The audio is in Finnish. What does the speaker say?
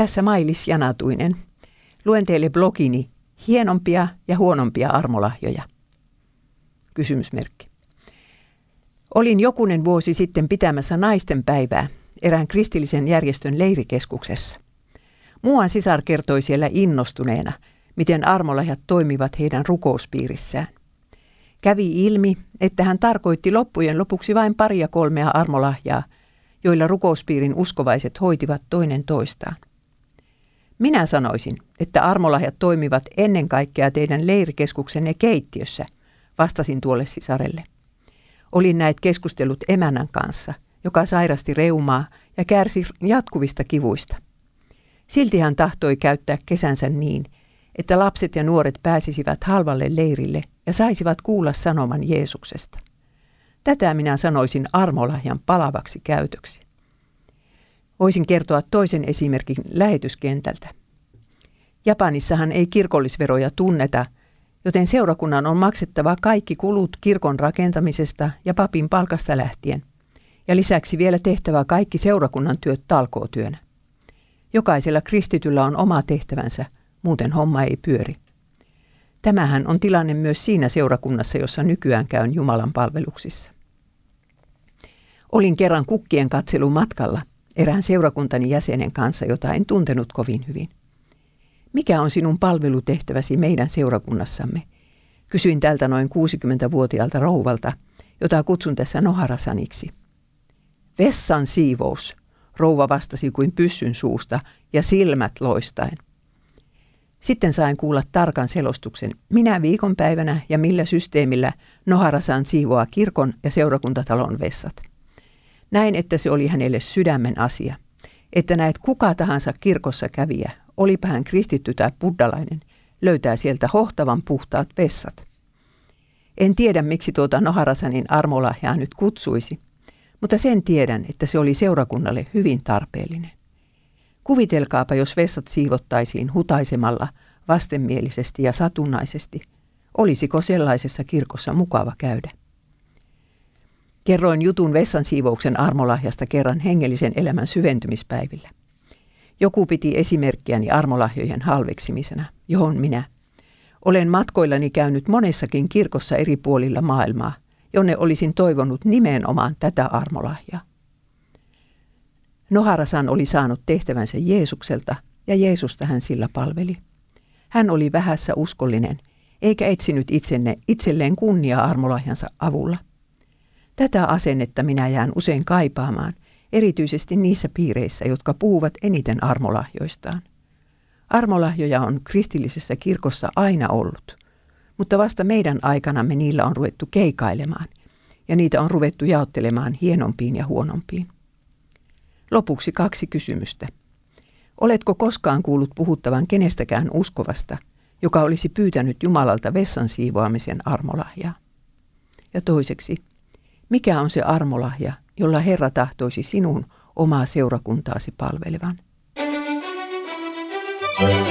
Tässä Mailis Janatuinen. Luen teille blogini hienompia ja huonompia armolahjoja. Kysymysmerkki. Olin jokunen vuosi sitten pitämässä naisten päivää erään kristillisen järjestön leirikeskuksessa. Muuan sisar kertoi siellä innostuneena, miten armolahjat toimivat heidän rukouspiirissään. Kävi ilmi, että hän tarkoitti loppujen lopuksi vain paria kolmea armolahjaa, joilla rukouspiirin uskovaiset hoitivat toinen toistaan. Minä sanoisin, että armolahjat toimivat ennen kaikkea teidän leirikeskuksenne keittiössä, vastasin tuolle sisarelle. Olin näet keskustellut emännän kanssa, joka sairasti reumaa ja kärsi jatkuvista kivuista. Silti hän tahtoi käyttää kesänsä niin, että lapset ja nuoret pääsisivät halvalle leirille ja saisivat kuulla sanoman Jeesuksesta. Tätä minä sanoisin armolahjan palavaksi käytöksi. Voisin kertoa toisen esimerkin lähetyskentältä. Japanissahan ei kirkollisveroja tunneta, joten seurakunnan on maksettava kaikki kulut kirkon rakentamisesta ja papin palkasta lähtien, ja lisäksi vielä tehtävä kaikki seurakunnan työt talkootyönä. Jokaisella kristityllä on oma tehtävänsä, muuten homma ei pyöri. Tämähän on tilanne myös siinä seurakunnassa, jossa nykyään käyn Jumalan palveluksissa. Olin kerran kukkien katselun matkalla erään seurakuntani jäsenen kanssa, jota en tuntenut kovin hyvin. Mikä on sinun palvelutehtäväsi meidän seurakunnassamme? Kysyin tältä noin 60-vuotiaalta rouvalta, jota kutsun tässä Noharasaniksi. Vessan siivous, rouva vastasi kuin pyssyn suusta ja silmät loistaen. Sitten sain kuulla tarkan selostuksen, minä viikonpäivänä ja millä systeemillä Noharasan siivoaa kirkon ja seurakuntatalon vessat. Näin, että se oli hänelle sydämen asia, että näet kuka tahansa kirkossa kävijä, olipa hän kristitty tai buddalainen, löytää sieltä hohtavan puhtaat vessat. En tiedä, miksi tuota Noharasanin armolahjaa nyt kutsuisi, mutta sen tiedän, että se oli seurakunnalle hyvin tarpeellinen. Kuvitelkaapa, jos vessat siivottaisiin hutaisemalla vastenmielisesti ja satunnaisesti. Olisiko sellaisessa kirkossa mukava käydä? Kerroin jutun vessan siivouksen armolahjasta kerran hengellisen elämän syventymispäivillä. Joku piti esimerkkiäni armolahjojen halveksimisena, johon minä. Olen matkoillani käynyt monessakin kirkossa eri puolilla maailmaa, jonne olisin toivonut nimenomaan tätä armolahjaa. Noharasan oli saanut tehtävänsä Jeesukselta ja Jeesusta hän sillä palveli. Hän oli vähässä uskollinen, eikä etsinyt itsenne, itselleen kunnia armolahjansa avulla. Tätä asennetta minä jään usein kaipaamaan, erityisesti niissä piireissä, jotka puhuvat eniten armolahjoistaan. Armolahjoja on kristillisessä kirkossa aina ollut, mutta vasta meidän aikanamme niillä on ruvettu keikailemaan, ja niitä on ruvettu jaottelemaan hienompiin ja huonompiin. Lopuksi kaksi kysymystä. Oletko koskaan kuullut puhuttavan kenestäkään uskovasta, joka olisi pyytänyt Jumalalta vessan siivoamisen armolahjaa? Ja toiseksi, mikä on se armolahja, jolla Herra tahtoisi sinun omaa seurakuntaasi palvelevan? thank you